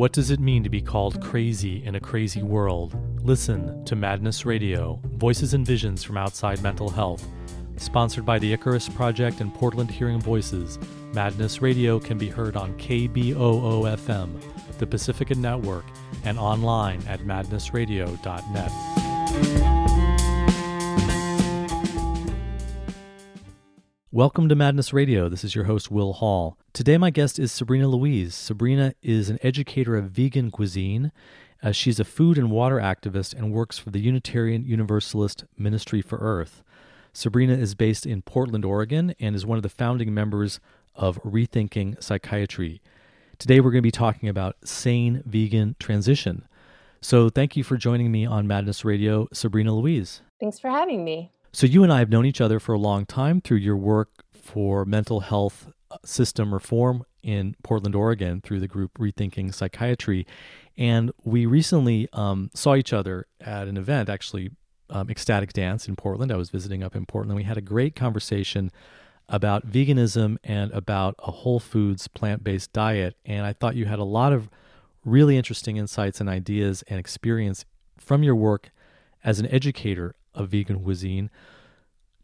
What does it mean to be called crazy in a crazy world? Listen to Madness Radio, Voices and Visions from Outside Mental Health. Sponsored by the Icarus Project and Portland Hearing Voices, Madness Radio can be heard on KBOO FM, the Pacifica Network, and online at madnessradio.net. Welcome to Madness Radio. This is your host, Will Hall. Today, my guest is Sabrina Louise. Sabrina is an educator of vegan cuisine. Uh, she's a food and water activist and works for the Unitarian Universalist Ministry for Earth. Sabrina is based in Portland, Oregon, and is one of the founding members of Rethinking Psychiatry. Today, we're going to be talking about sane vegan transition. So, thank you for joining me on Madness Radio, Sabrina Louise. Thanks for having me. So, you and I have known each other for a long time through your work for mental health uh, system reform in Portland, Oregon, through the group Rethinking Psychiatry. And we recently um, saw each other at an event, actually, um, Ecstatic Dance in Portland. I was visiting up in Portland. We had a great conversation about veganism and about a whole foods plant based diet. And I thought you had a lot of really interesting insights and ideas and experience from your work as an educator of vegan cuisine,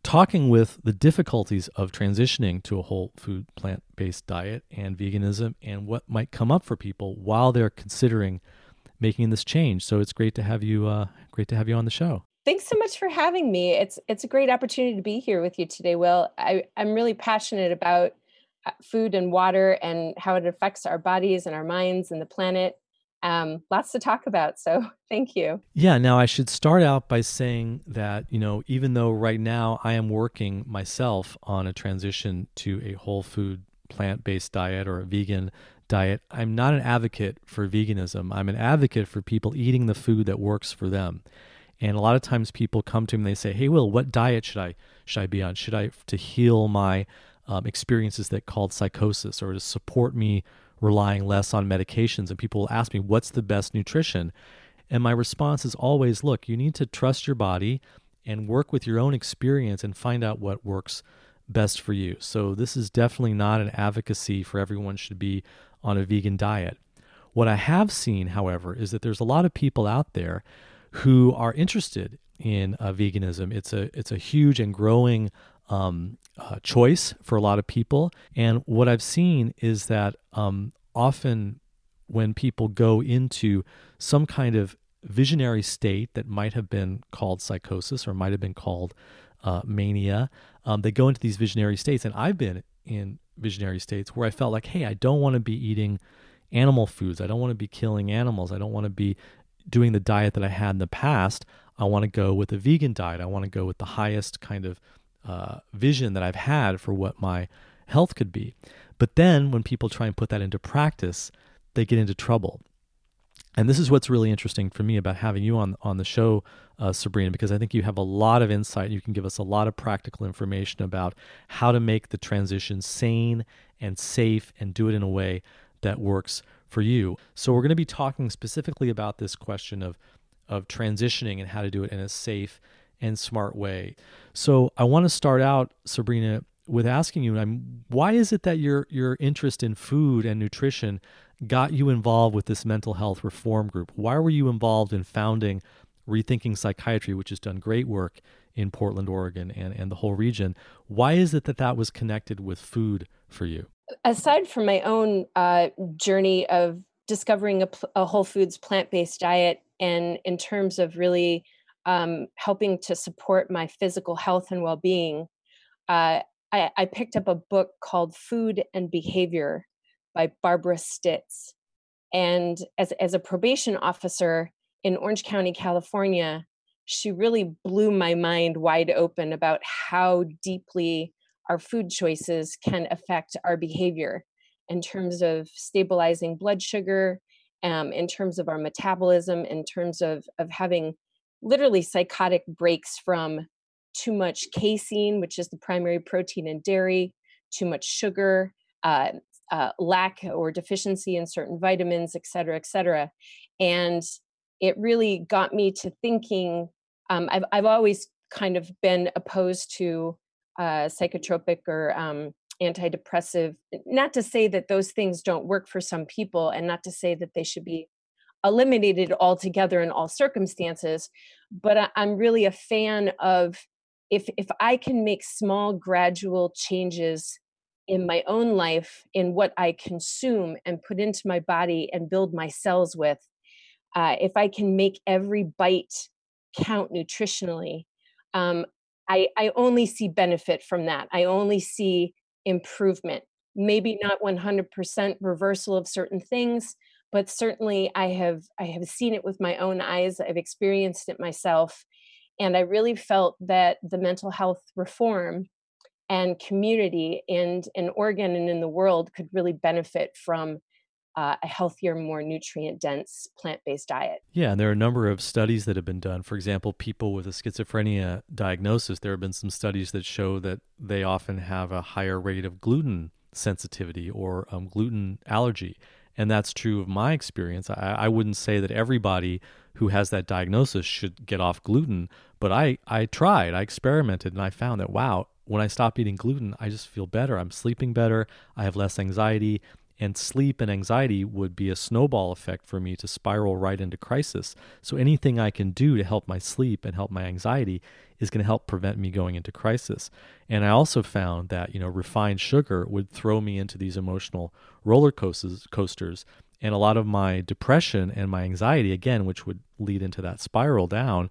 talking with the difficulties of transitioning to a whole food plant based diet and veganism and what might come up for people while they're considering making this change. So it's great to have you uh, great to have you on the show. Thanks so much for having me. It's it's a great opportunity to be here with you today, Will. I, I'm really passionate about uh, food and water and how it affects our bodies and our minds and the planet um, lots to talk about. So thank you. Yeah. Now, I should start out by saying that, you know, even though right now I am working myself on a transition to a whole food plant based diet or a vegan diet, I'm not an advocate for veganism. I'm an advocate for people eating the food that works for them. And a lot of times people come to me and they say, "Hey, Will, what diet should I should I be on? Should I to heal my um, experiences that called psychosis or to support me relying less on medications. And people ask me, what's the best nutrition? And my response is always, look, you need to trust your body and work with your own experience and find out what works best for you. So this is definitely not an advocacy for everyone should be on a vegan diet. What I have seen, however, is that there's a lot of people out there who are interested in uh, veganism. It's a it's a huge and growing um, uh, choice for a lot of people. And what I've seen is that um, often when people go into some kind of visionary state that might have been called psychosis or might have been called uh, mania, um, they go into these visionary states. And I've been in visionary states where I felt like, hey, I don't want to be eating animal foods. I don't want to be killing animals. I don't want to be doing the diet that I had in the past. I want to go with a vegan diet. I want to go with the highest kind of uh, vision that I've had for what my health could be. But then when people try and put that into practice, they get into trouble. And this is what's really interesting for me about having you on on the show, uh, Sabrina, because I think you have a lot of insight. You can give us a lot of practical information about how to make the transition sane and safe, and do it in a way that works for you. So we're going to be talking specifically about this question of of transitioning and how to do it in a safe and smart way. So I want to start out, Sabrina, with asking you, I'm, why is it that your your interest in food and nutrition got you involved with this mental health reform group? Why were you involved in founding Rethinking Psychiatry, which has done great work in Portland, Oregon, and, and the whole region? Why is it that that was connected with food for you? Aside from my own uh, journey of discovering a, a whole foods plant based diet, and in terms of really um, helping to support my physical health and well being, uh, I, I, picked up a book called Food and Behavior by Barbara Stitt. And as, as a probation officer in Orange County, California, she really blew my mind wide open about how deeply our food choices can affect our behavior in terms of stabilizing blood sugar, um, in terms of our metabolism, in terms of, of having literally psychotic breaks from too much casein, which is the primary protein in dairy, too much sugar, uh, uh, lack or deficiency in certain vitamins, et cetera, et cetera. And it really got me to thinking. Um, I've I've always kind of been opposed to uh, psychotropic or um, antidepressive not to say that those things don't work for some people and not to say that they should be eliminated altogether in all circumstances but i'm really a fan of if if i can make small gradual changes in my own life in what i consume and put into my body and build my cells with uh, if i can make every bite count nutritionally um, I, I only see benefit from that. I only see improvement. Maybe not 100% reversal of certain things but certainly i have i have seen it with my own eyes i've experienced it myself and i really felt that the mental health reform and community and in oregon and in the world could really benefit from uh, a healthier, more nutrient dense plant based diet. Yeah, and there are a number of studies that have been done. For example, people with a schizophrenia diagnosis, there have been some studies that show that they often have a higher rate of gluten sensitivity or um, gluten allergy. And that's true of my experience. I, I wouldn't say that everybody who has that diagnosis should get off gluten, but I, I tried, I experimented, and I found that, wow, when I stop eating gluten, I just feel better. I'm sleeping better. I have less anxiety and sleep and anxiety would be a snowball effect for me to spiral right into crisis. So anything I can do to help my sleep and help my anxiety is going to help prevent me going into crisis. And I also found that, you know, refined sugar would throw me into these emotional roller coasters coasters and a lot of my depression and my anxiety again, which would lead into that spiral down,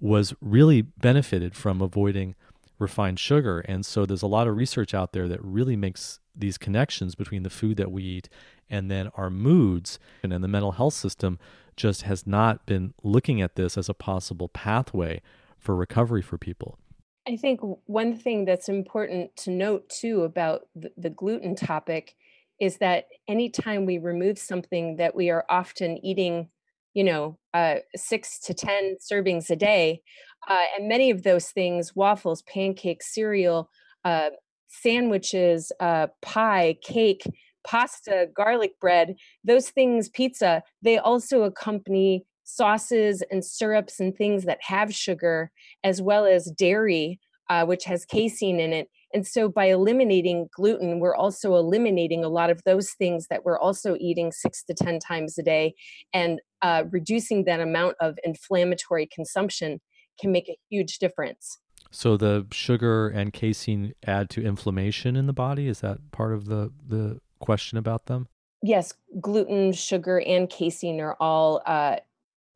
was really benefited from avoiding refined sugar. And so there's a lot of research out there that really makes these connections between the food that we eat and then our moods and, the mental health system just has not been looking at this as a possible pathway for recovery for people. I think one thing that's important to note too about the, the gluten topic is that anytime we remove something that we are often eating you know, uh, six to 10 servings a day. Uh, and many of those things waffles, pancakes, cereal, uh, sandwiches, uh, pie, cake, pasta, garlic bread, those things, pizza, they also accompany sauces and syrups and things that have sugar, as well as dairy, uh, which has casein in it. And so by eliminating gluten, we're also eliminating a lot of those things that we're also eating six to 10 times a day. And uh, reducing that amount of inflammatory consumption can make a huge difference. So the sugar and casein add to inflammation in the body. Is that part of the the question about them? Yes, gluten, sugar, and casein are all uh,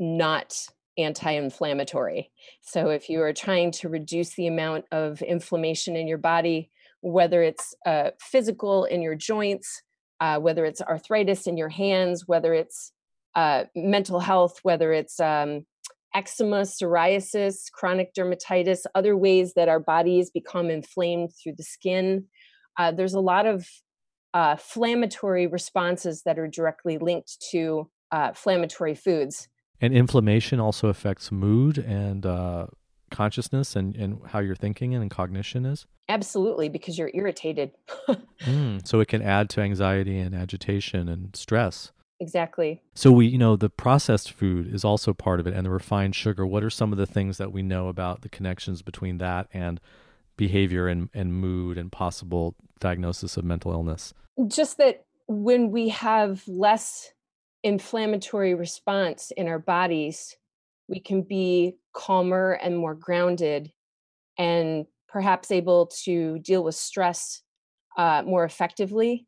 not anti-inflammatory. So if you are trying to reduce the amount of inflammation in your body, whether it's uh, physical in your joints, uh, whether it's arthritis in your hands, whether it's uh, mental health, whether it's um, eczema, psoriasis, chronic dermatitis, other ways that our bodies become inflamed through the skin. Uh, there's a lot of uh, inflammatory responses that are directly linked to uh, inflammatory foods. And inflammation also affects mood and uh, consciousness and, and how you're thinking and cognition is? Absolutely, because you're irritated. mm, so it can add to anxiety and agitation and stress. Exactly. So we, you know, the processed food is also part of it and the refined sugar. What are some of the things that we know about the connections between that and behavior and, and mood and possible diagnosis of mental illness? Just that when we have less inflammatory response in our bodies, we can be calmer and more grounded and perhaps able to deal with stress uh, more effectively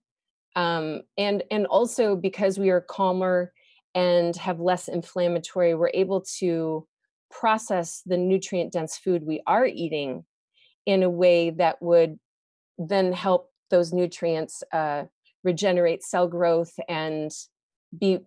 um, and and also because we are calmer and have less inflammatory we're able to process the nutrient dense food we are eating in a way that would then help those nutrients uh, regenerate cell growth and be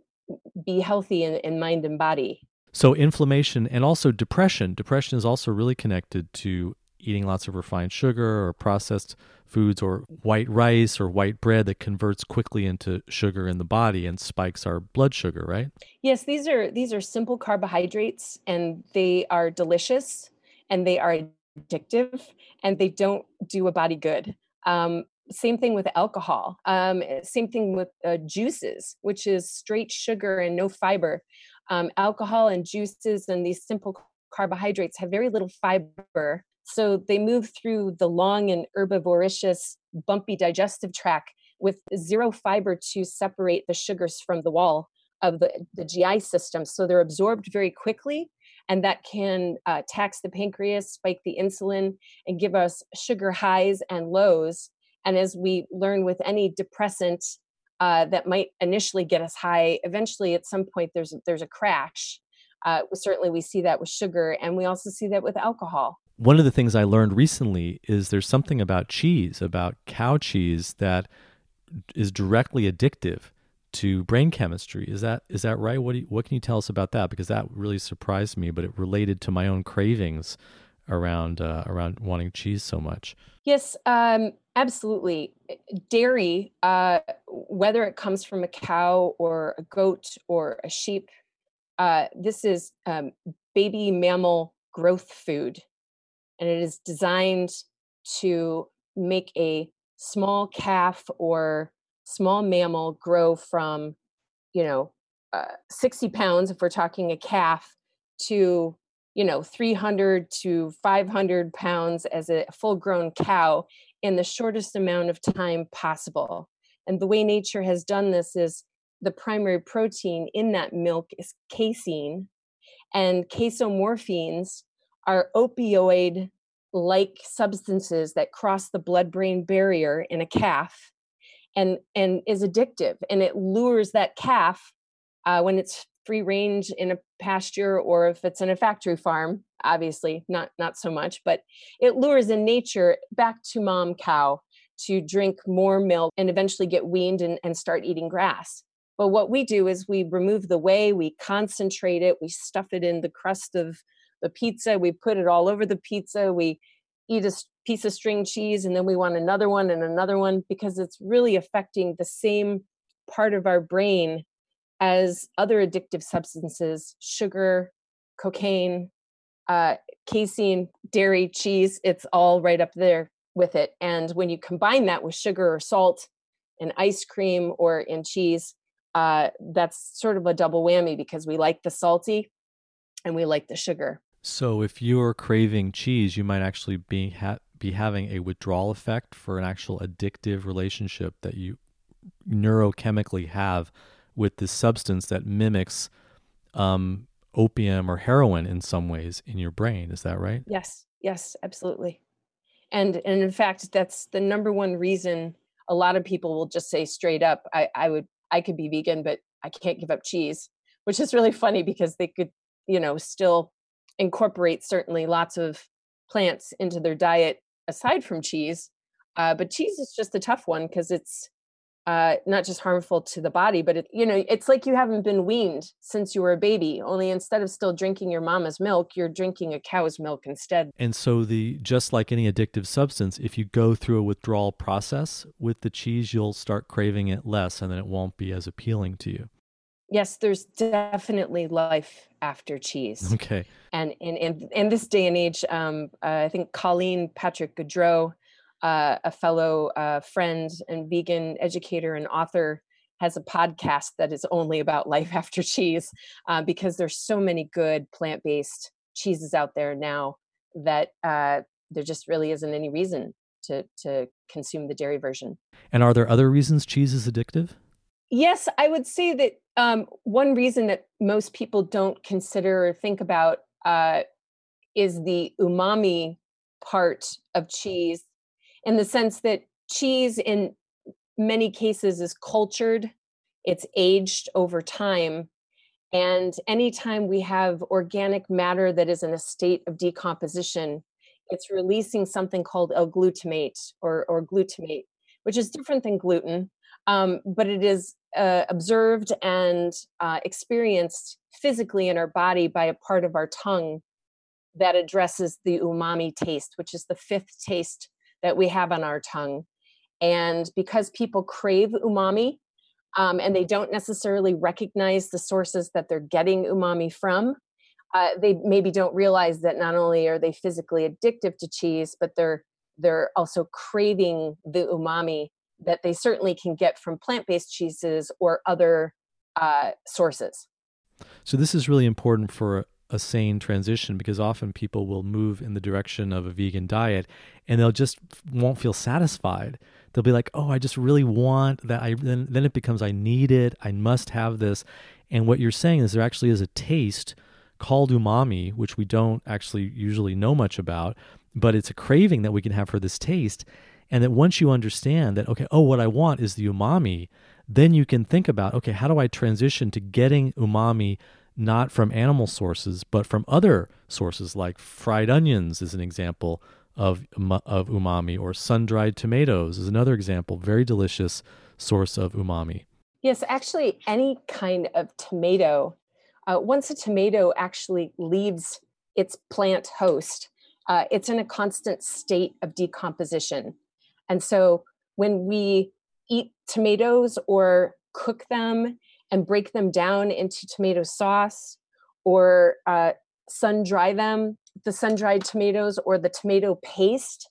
be healthy in, in mind and body. So inflammation and also depression. Depression is also really connected to eating lots of refined sugar or processed foods or white rice or white bread that converts quickly into sugar in the body and spikes our blood sugar, right? Yes, these are these are simple carbohydrates and they are delicious and they are addictive and they don't do a body good. Um, same thing with alcohol. Um, same thing with uh, juices, which is straight sugar and no fiber. Um, alcohol and juices and these simple carbohydrates have very little fiber So they move through the long and herbivorous, bumpy digestive tract with zero fiber to separate the sugars from the wall of the, the GI system. So they're absorbed very quickly, and that can uh, tax the pancreas, spike the insulin, and give us sugar highs and lows. And as we learn with any depressant uh, that might initially get us high, eventually at some point there's there's a crash. Uh, certainly, we see that with sugar, and we also see that with alcohol. One of the things I learned recently is there's something about cheese, about cow cheese, that is directly addictive to brain chemistry. Is that is that right? What you, what can you tell us about that? Because that really surprised me, but it related to my own cravings around uh, around wanting cheese so much. Yes, um, absolutely. Dairy, uh, whether it comes from a cow or a goat or a sheep, uh, this is um, baby mammal growth food, and it is designed to make a small calf or small mammal grow from, you know, uh, 60 pounds, if we're talking a calf, to, you know, 300 to 500 pounds as a full grown cow in the shortest amount of time possible. And the way nature has done this is the primary protein in that milk is casein, and casomorphins are opioid like substances that cross the blood brain barrier in a calf and and is addictive and it lures that calf uh, when it's free range in a pasture or if it's in a factory farm obviously not not so much but it lures in nature back to mom cow to drink more milk and eventually get weaned and, and start eating grass. But what we do is we remove the whey we concentrate it we stuff it in the crust of the pizza we put it all over the pizza we eat a piece of string cheese and then we want another one and another one because it's really affecting the same part of our brain as other addictive substances sugar cocaine uh, casein dairy cheese it's all right up there with it. And when you combine that with sugar or salt in ice cream or in cheese uh, that's sort of a double whammy because we like the salty and we like the sugar so if you're craving cheese, you might actually be ha- be having a withdrawal effect for an actual addictive relationship that you neurochemically have with this substance that mimics um, opium or heroin in some ways in your brain. Is that right? Yes. Yes, absolutely. And and in fact, that's the number one reason a lot of people will just say straight up, I, I would I could be vegan, but I can't give up cheese, which is really funny because they could, you know, still incorporate certainly lots of plants into their diet aside from cheese. Uh, but cheese is just a tough one because it's uh, not just harmful to the body, but it, you know, it's like you haven't been weaned since you were a baby. Only instead of still drinking your mama's milk, you're drinking a cow's milk instead. And so the just like any addictive substance, if you go through a withdrawal process with the cheese, you'll start craving it less, and then it won't be as appealing to you yes there's definitely life after cheese. Okay. And in in, in this day and age um, uh, i think colleen patrick goudreau uh, a fellow uh, friend and vegan educator and author has a podcast that is only about life after cheese uh, because there's so many good plant-based cheeses out there now that uh, there just really isn't any reason to to consume the dairy version. And are there other reasons cheese is addictive Yes, I would say that um, one reason that most people don't consider or think about uh, is the umami part of cheese, in the sense that cheese, in many cases, is cultured, it's aged over time. And anytime we have organic matter that is in a state of decomposition, it's releasing something called L-glutamate or, or glutamate, which is different than gluten, um, but it is uh, observed and uh, experienced physically in our body by a part of our tongue that addresses the umami taste, which is the fifth taste that we have on our tongue. And because people crave umami um, and they don't necessarily recognize the sources that they're getting umami from, uh, they maybe don't realize that not only are they physically addictive to cheese, but they're they're also craving the umami that they certainly can get from plant based cheeses or other uh, sources. So, this is really important for a sane transition because often people will move in the direction of a vegan diet and they'll just won't feel satisfied. They'll be like, "Oh, I just really want that." I then then it becomes I need it. I must have this. And what you're saying is there actually is a taste called umami, which we don't actually usually know much about, but it's a craving that we can have for this taste. And that once you understand that, okay, oh, what I want is the umami, then you can think about, okay, how do I transition to getting umami not from animal sources, but from other sources like fried onions is an example of, of umami, or sun dried tomatoes is another example, very delicious source of umami. Yes, actually, any kind of tomato, uh, once a tomato actually leaves its plant host, uh, it's in a constant state of decomposition. And so when we eat tomatoes or cook them and break them down into tomato sauce or uh, sun dry them, the sun dried tomatoes or the tomato paste.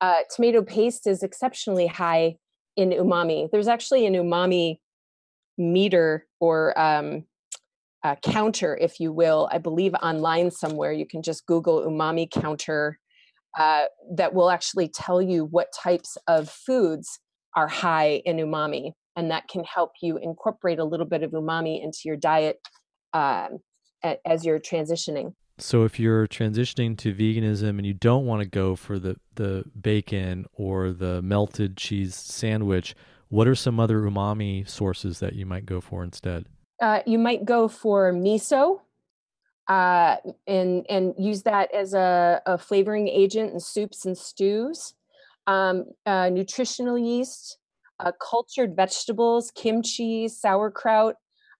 Uh, tomato paste is exceptionally high in umami. There's actually an umami meter or um, counter, if you will, I believe online somewhere. You can just Google umami counter uh, that will actually tell you what types of foods are high in umami. And that can help you incorporate a little bit of umami into your diet um, as you're transitioning. So if you're transitioning to veganism and you don't want to go for the, the bacon or the melted cheese sandwich, what are some other umami sources that you might go for instead? Uh, you might go for miso uh, and and use that as a, a, flavoring agent in soups and stews. Um, uh, nutritional yeast, uh, cultured vegetables, kimchi, sauerkraut,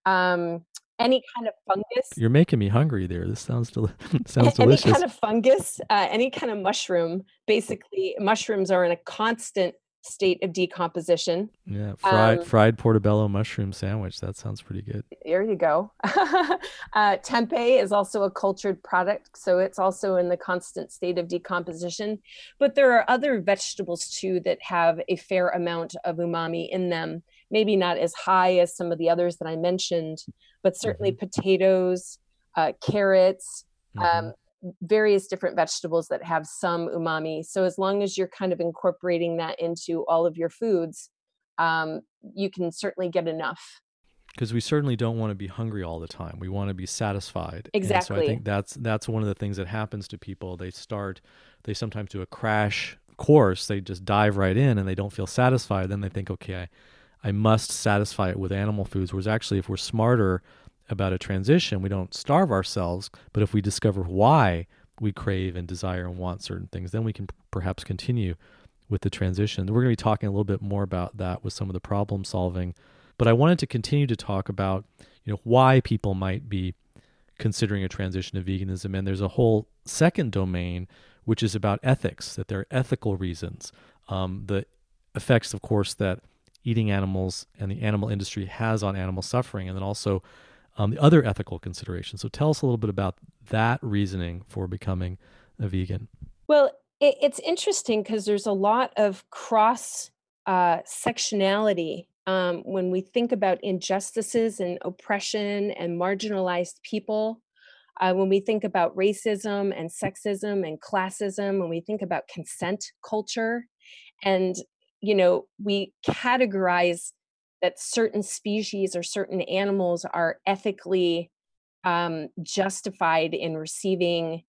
um, any kind of fungus. You're making me hungry there. This sounds del- sounds delicious. Any kind of fungus, uh, any kind of mushroom. Basically, mushrooms are in a constant state of decomposition. Yeah, fried um, fried portobello mushroom sandwich. That sounds pretty good. There you go. uh, tempeh is also a cultured product, so it's also in the constant state of decomposition. But there are other vegetables too that have a fair amount of umami in them. Maybe not as high as some of the others that I mentioned, but certainly mm-hmm. potatoes, uh, carrots. Mm-hmm. Um, various different vegetables that have some umami. So as long as you're kind of incorporating that into all of your foods, um, you can certainly get enough. Because we certainly don't want to be hungry all the time. We want to be satisfied. Exactly. And so I think that's that's one of the things that happens to people. They start, they sometimes do a crash course. They just dive right in and they don't feel satisfied. Then they think, okay, I, I must satisfy it with animal foods. Whereas actually, if we're smarter about a transition, we don't starve ourselves, but if we discover why we crave and desire and want certain things, then we can p- perhaps continue with the transition. We're going to be talking a little bit more about that with some of the problem solving, but I wanted to continue to talk about, you know, why people might be considering a transition to veganism and there's a whole second domain which is about ethics, that there are ethical reasons. Um, the effects, of course, that eating animals and the animal industry has on animal suffering, and then also um, the other ethical considerations. So tell us a little bit about that reasoning for becoming a vegan. Well, it, it's interesting because there's a lot of cross uh, sectionality um, when we think about injustices and oppression and marginalized people. Uh, when we think about racism and sexism and classism, when we think about consent culture, and you know, we categorize that certain species or certain animals are ethically um, justified in receiving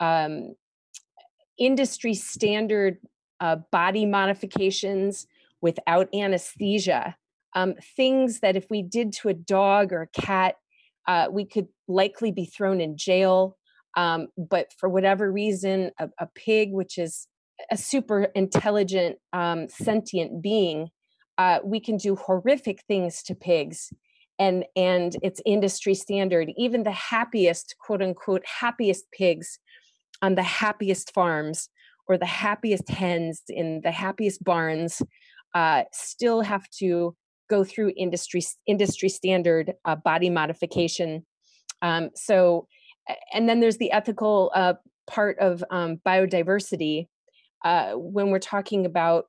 um, industry standard uh, body modifications without anesthesia. Um, things that if we did to a dog or a cat, uh, we could likely be thrown in jail. Um, but for whatever reason, a, a, pig, which is a super intelligent, um, sentient being, uh, we can do horrific things to pigs and and it's industry standard. Even the happiest quote unquote happiest pigs on the happiest farms or the happiest hens in the happiest barns uh, still have to go through industry industry standard uh, body modification. Um, so and then there's the ethical uh, part of um, biodiversity. Uh, when we're talking about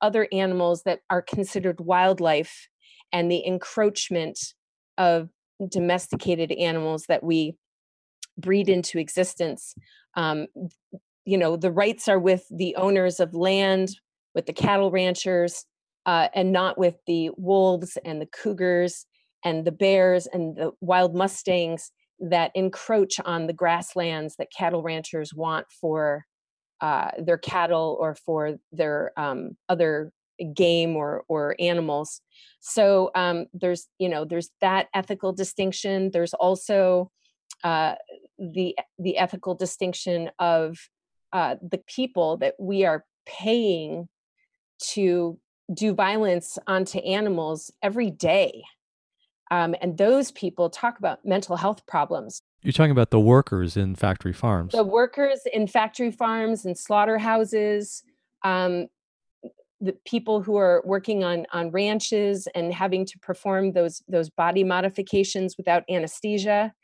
other animals that are considered wildlife and the encroachment of domesticated animals that we breed into existence. Um, you know, the rights are with the owners of land, with the cattle ranchers, uh, and not with the wolves and the cougars and the bears and the wild mustangs that encroach on the grasslands that cattle ranchers want for uh, their cattle or for their um, other game or or animals. So um, there's you know there's that ethical distinction. There's also uh, the the ethical distinction of uh, the people that we are paying to do violence onto animals every day. Um, and those people talk about mental health problems. You're talking about the workers in factory farms. The workers in factory farms and slaughterhouses, um, the people who are working on on ranches and having to perform those those body modifications without anesthesia.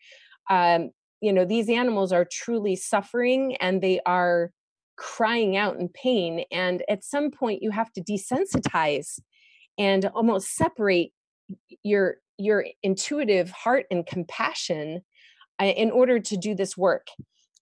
Um, you know, these animals are truly suffering and they are crying out in pain. And at some point, you have to desensitize and almost separate your your intuitive heart and compassion in order to do this work.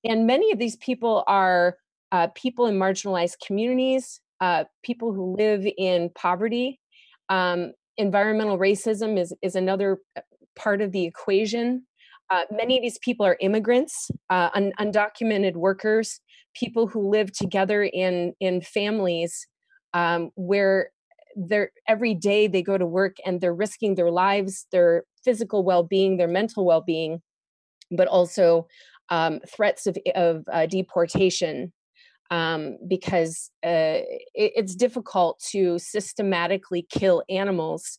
And many of these people are uh, people in marginalized communities, uh, people who live in poverty. Um, environmental racism is is another uh, part of the equation. Uh, many of these people are immigrants, uh, un- undocumented workers, people who live together in in families um, where they're every day they go to work and they're risking their lives, their physical well-being, their mental well-being, but also um, threats of, of uh, deportation um, because uh, it, it's difficult to systematically kill animals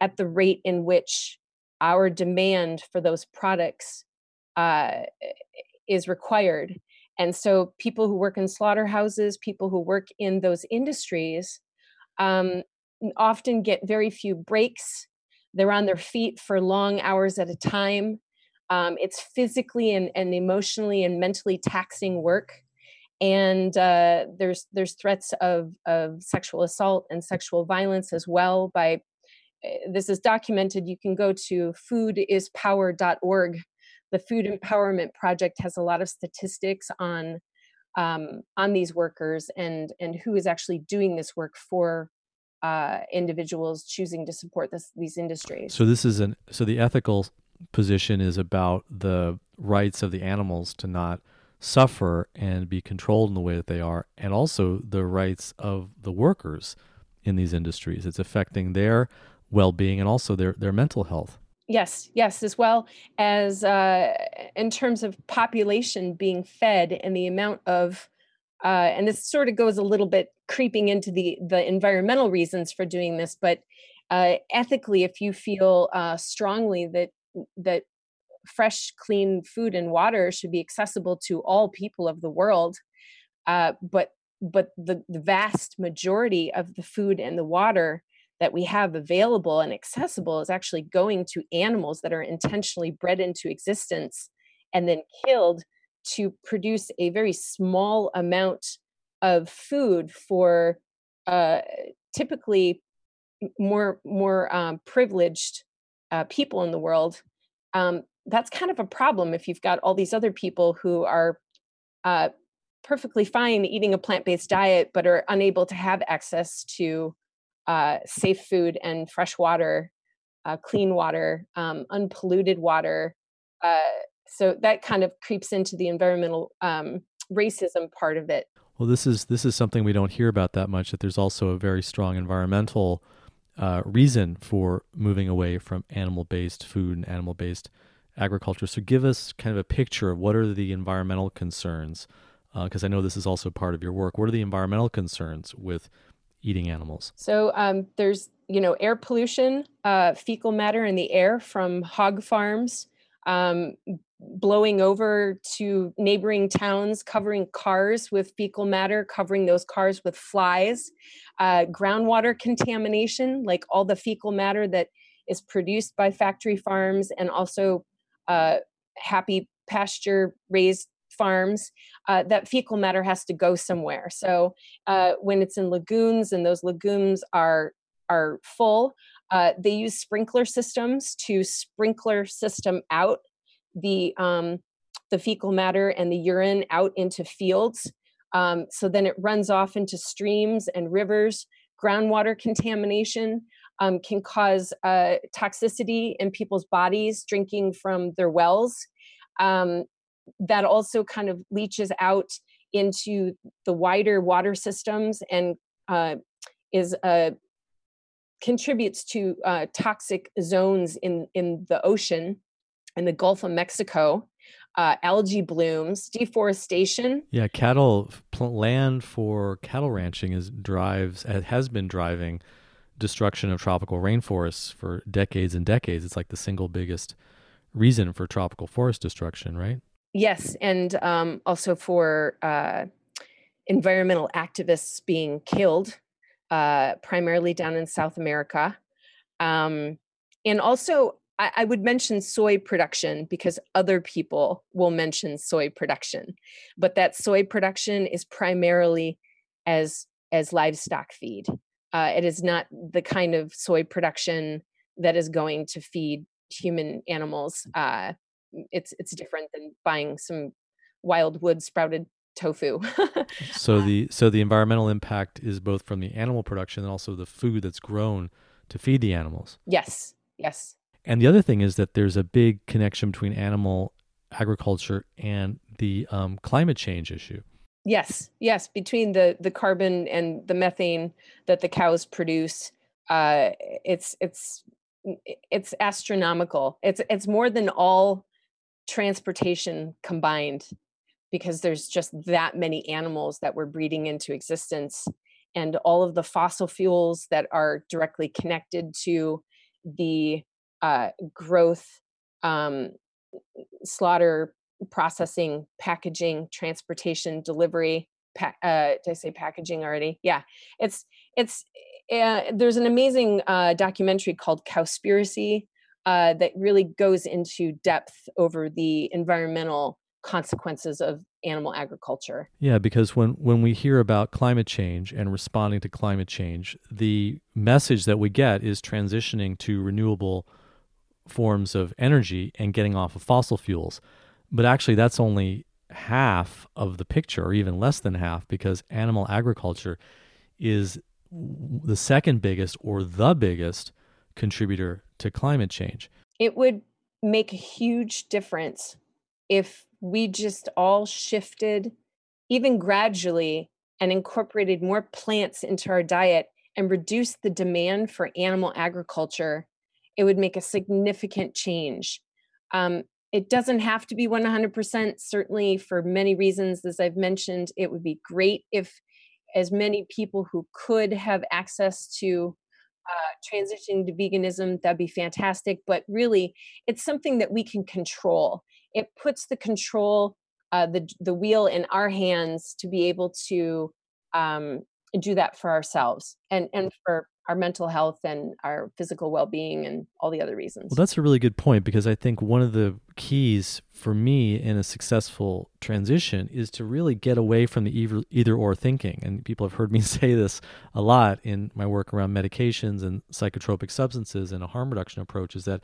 at the rate in which our demand for those products uh, is required. And so, people who work in slaughterhouses, people who work in those industries, um, often get very few breaks. They're on their feet for long hours at a time. Um, it's physically and, and emotionally and mentally taxing work. And uh, there's there's threats of, of sexual assault and sexual violence as well by eh, this is documented. You can go to foodispower.org. The Food Empowerment Project has a lot of statistics on um, on these workers and and who is actually doing this work for uh, individuals choosing to support this, these industries. So this is an so the ethical position is about the rights of the animals to not suffer and be controlled in the way that they are, and also the rights of the workers in these industries. It's affecting their well-being and also their their mental health. Yes, yes, as well as uh, in terms of population being fed and the amount of uh, and this sort of goes a little bit creeping into the the environmental reasons for doing this but uh, ethically if you feel uh, strongly that that fresh clean food and water should be accessible to all people of the world uh, but but the, the vast majority of the food and the water that we have available and accessible is actually going to animals that are intentionally bred into existence and then killed to produce a very small amount of food for uh, typically more more um, privileged uh, people in the world um, that's kind of a problem if you've got all these other people who are uh, perfectly fine eating a plant-based diet but are unable to have access to uh, safe food and fresh water uh, clean water um, unpolluted water uh, so that kind of creeps into the environmental um, racism part of it. Well this is this is something we don't hear about that much that there's also a very strong environmental uh, reason for moving away from animal based food and animal based agriculture. So give us kind of a picture of what are the environmental concerns because uh, i know this is also part of your work. What are the environmental concerns with eating animals? So um, there's you know air pollution uh, fecal matter in the air from hog farms um, blowing over to neighboring towns, covering cars with fecal matter, covering those cars with flies, uh, groundwater contamination, like all the fecal matter that is produced by factory farms, and also uh, happy pasture raised farms uh, that fecal matter has to go somewhere. So uh, when it's in lagoons and those lagoons are are full uh, they use sprinkler systems to sprinkler system out the um, the fecal matter and the urine out into fields. Um, so then it runs off into streams and rivers. Groundwater contamination um, can cause uh, toxicity in people's bodies drinking from their wells. Um, that also kind of leaches out into the wider water systems and uh, is uh, contributes to uh, toxic zones in in the ocean in the Gulf of Mexico. Uh, algae blooms, deforestation. Yeah, cattle land for cattle ranching is drives has been driving destruction of tropical rainforests for decades and decades. It's like the single biggest reason for tropical forest destruction, right? Yes, and um, also for uh, environmental activists being killed, uh, primarily down in South America. Um, and also, I, I would mention soy production because other people will mention soy production, but that soy production is primarily as as livestock feed. Uh, it is not the kind of soy production that is going to feed human animals. Uh, it's it's different than buying some Wildwood sprouted tofu. so uh, the so the environmental impact is both from the animal production and also the food that's grown to feed the animals. Yes. Yes. And the other thing is that there's a big connection between animal agriculture and the um, climate change issue. Yes, yes, between the the carbon and the methane that the cows produce, uh, it's it's it's astronomical. It's it's more than all transportation combined because there's just that many animals that we're breeding into existence and all of the fossil fuels that are directly connected to the uh, growth um, slaughter processing packaging transportation delivery pa- uh, did i say packaging already yeah it's it's uh, there's an amazing uh, documentary called cowspiracy uh, that really goes into depth over the environmental consequences of animal agriculture. Yeah, because when when we hear about climate change and responding to climate change, the message that we get is transitioning to renewable forms of energy and getting off of fossil fuels. But actually that's only half of the picture or even less than half because animal agriculture is the second biggest or the biggest contributor to climate change. It would make a huge difference if we just all shifted, even gradually, and incorporated more plants into our diet and reduced the demand for animal agriculture, it would make a significant change. Um, it doesn't have to be 100%, certainly for many reasons, as I've mentioned. It would be great if as many people who could have access to uh, transitioning to veganism, that'd be fantastic. But really, it's something that we can control. It puts the control, uh, the the wheel in our hands to be able to um, do that for ourselves and and for our mental health and our physical well-being and all the other reasons. Well, that's a really good point because I think one of the keys for me in a successful transition is to really get away from the either, either or thinking. And people have heard me say this a lot in my work around medications and psychotropic substances and a harm reduction approach is that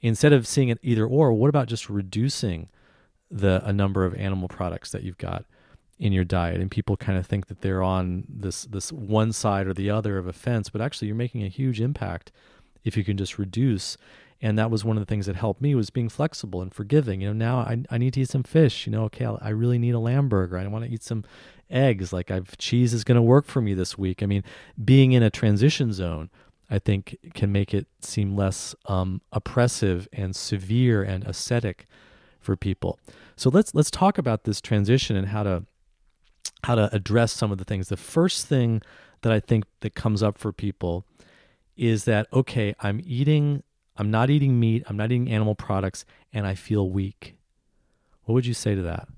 instead of seeing it either or, what about just reducing the a number of animal products that you've got? In your diet and people kind of think that they're on this this one side or the other of a fence but actually you're making a huge impact if you can just reduce. And that was one of the things that helped me was being flexible and forgiving. You know now i, I need to eat some fish you know okay i really need a lamb burger i want to eat some eggs like i've cheese is going to work for me this week. I mean being in a transition zone i think can make it seem less um, oppressive and severe and ascetic for people. So let's let's talk about this transition and how to how to address some of the things. The first thing that I think that comes up for people is that okay, I'm eating I'm not eating meat, I'm not eating animal products and I feel weak. What would you say to that?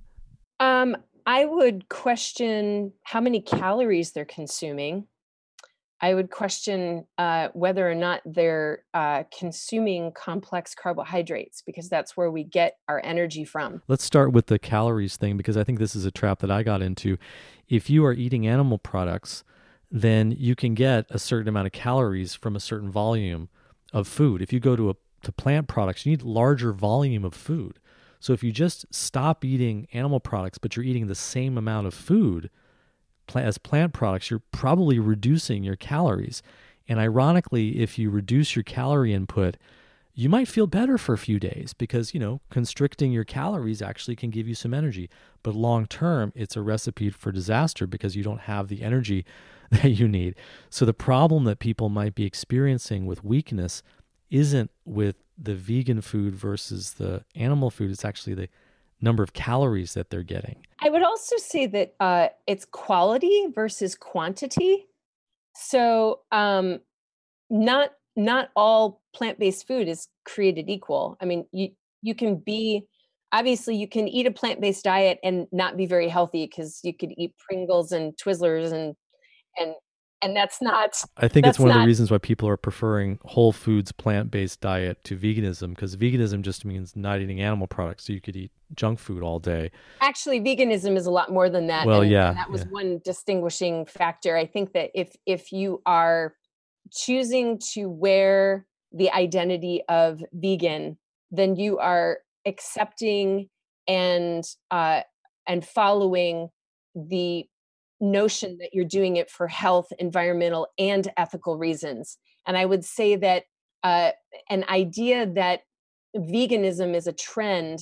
Um I would question how many calories they're consuming. I would question uh, whether or not they're uh, consuming complex carbohydrates because that's where we get our energy from. Let's start with the calories thing because I think this is a trap that I got into. If you are eating animal products, then you can get a certain amount of calories from a certain volume of food. If you go to a to plant products, you need larger volume of food. So if you just stop eating animal products, but you're eating the same amount of food as plant products, you're probably reducing your calories. And ironically, if you reduce your calorie input, you might feel better for a few days because, you know, constricting your calories actually can give you some energy. But long term, it's a recipe for disaster because you don't have the energy that you need. So the problem that people might be experiencing with weakness isn't with the vegan food versus the animal food, it's actually the number of calories that they're getting. I would also say that uh, it's quality versus quantity. So, um, not not all plant-based food is created equal. I mean, you you can be obviously you can eat a plant-based diet and not be very healthy because you could eat Pringles and Twizzlers and and and that's not i think it's one not, of the reasons why people are preferring whole foods plant-based diet to veganism because veganism just means not eating animal products so you could eat junk food all day actually veganism is a lot more than that well and, yeah and that was yeah. one distinguishing factor i think that if if you are choosing to wear the identity of vegan then you are accepting and uh and following the notion that you're doing it for health, environmental, and ethical reasons. And I would say that uh, an idea that veganism is a trend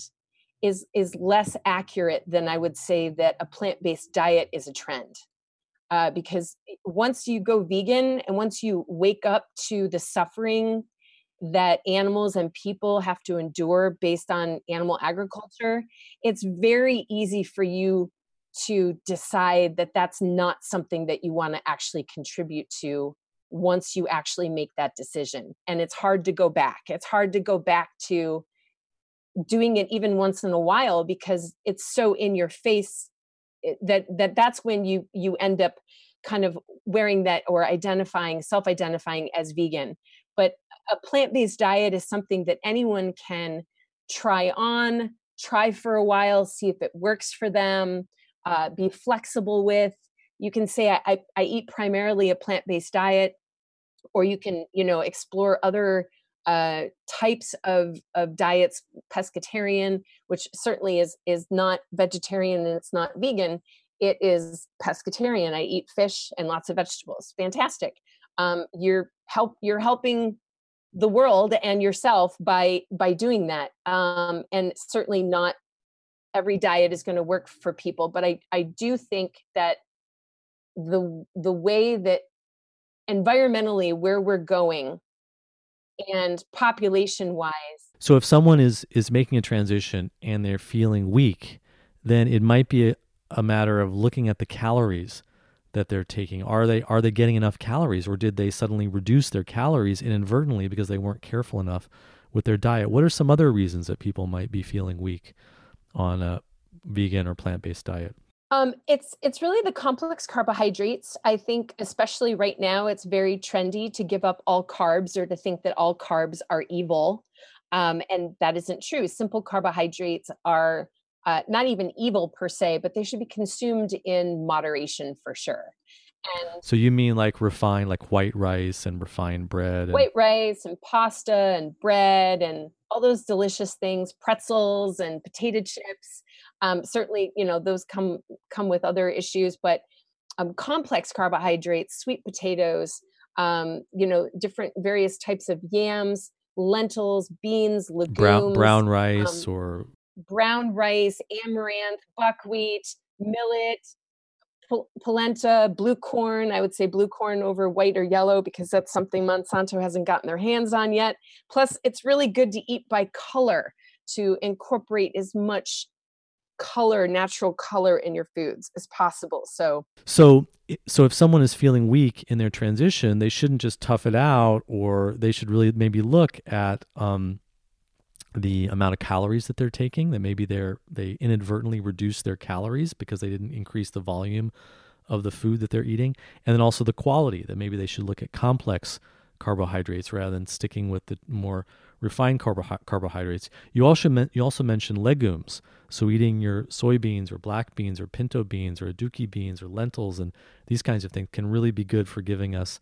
is is less accurate than I would say that a plant based diet is a trend. Uh, because once you go vegan and once you wake up to the suffering that animals and people have to endure based on animal agriculture, it's very easy for you to decide that that's not something that you want to actually contribute to once you actually make that decision. And it's hard to go back. It's hard to go back to doing it even once in a while because it's so in your face eh, that that that's when you you end up kind of wearing that or identifying self-identifying as vegan. But a plant-based diet is something that anyone can try on try for a while see if it works for them uh, be flexible with. You can say I, I, I eat primarily a plant-based diet, or you can you know explore other uh, types of of diets. Pescatarian, which certainly is is not vegetarian and it's not vegan. It is pescatarian. I eat fish and lots of vegetables. Fantastic. Um, you're help you're helping the world and yourself by by doing that um, and certainly not every diet is going to work for people but i i do think that the the way that environmentally where we're going and population wise so if someone is is making a transition and they're feeling weak then it might be a, a matter of looking at the calories that they're taking. Are they are they getting enough calories or did they suddenly reduce their calories inadvertently because they weren't careful enough with their diet? What are some other reasons that people might be feeling weak on a vegan or plant-based diet? Um, it's it's really the complex carbohydrates. I think, especially right now, it's very trendy to give up all carbs or to think that all carbs are evil, um, and that isn't true. Simple carbohydrates are uh, not even evil per se, but they should be consumed in moderation for sure. And so you mean like refined, like white rice and refined bread? And... White rice and pasta and bread and all those delicious things, pretzels and potato chips. Um, certainly, you know those come come with other issues, but um, complex carbohydrates, sweet potatoes, um, you know, different various types of yams, lentils, beans, legumes, brown brown rice um, or brown rice, amaranth, buckwheat, millet, polenta, blue corn. I would say blue corn over white or yellow because that's something Monsanto hasn't gotten their hands on yet. Plus, it's really good to eat by color to incorporate as much color, natural color in your foods as possible. So, so, so if someone is feeling weak in their transition, they shouldn't just tough it out, or they should really maybe look at um, the amount of calories that they're taking that maybe they're they inadvertently reduce their calories because they didn't increase the volume of the food that they're eating. And then also the quality that maybe they should look at complex carbohydrates rather than sticking with the more refined carbo- carbohydrates. You also men- you also mentioned legumes. So eating your soybeans or black beans or pinto beans or aduki beans or lentils and these kinds of things can really be good for giving us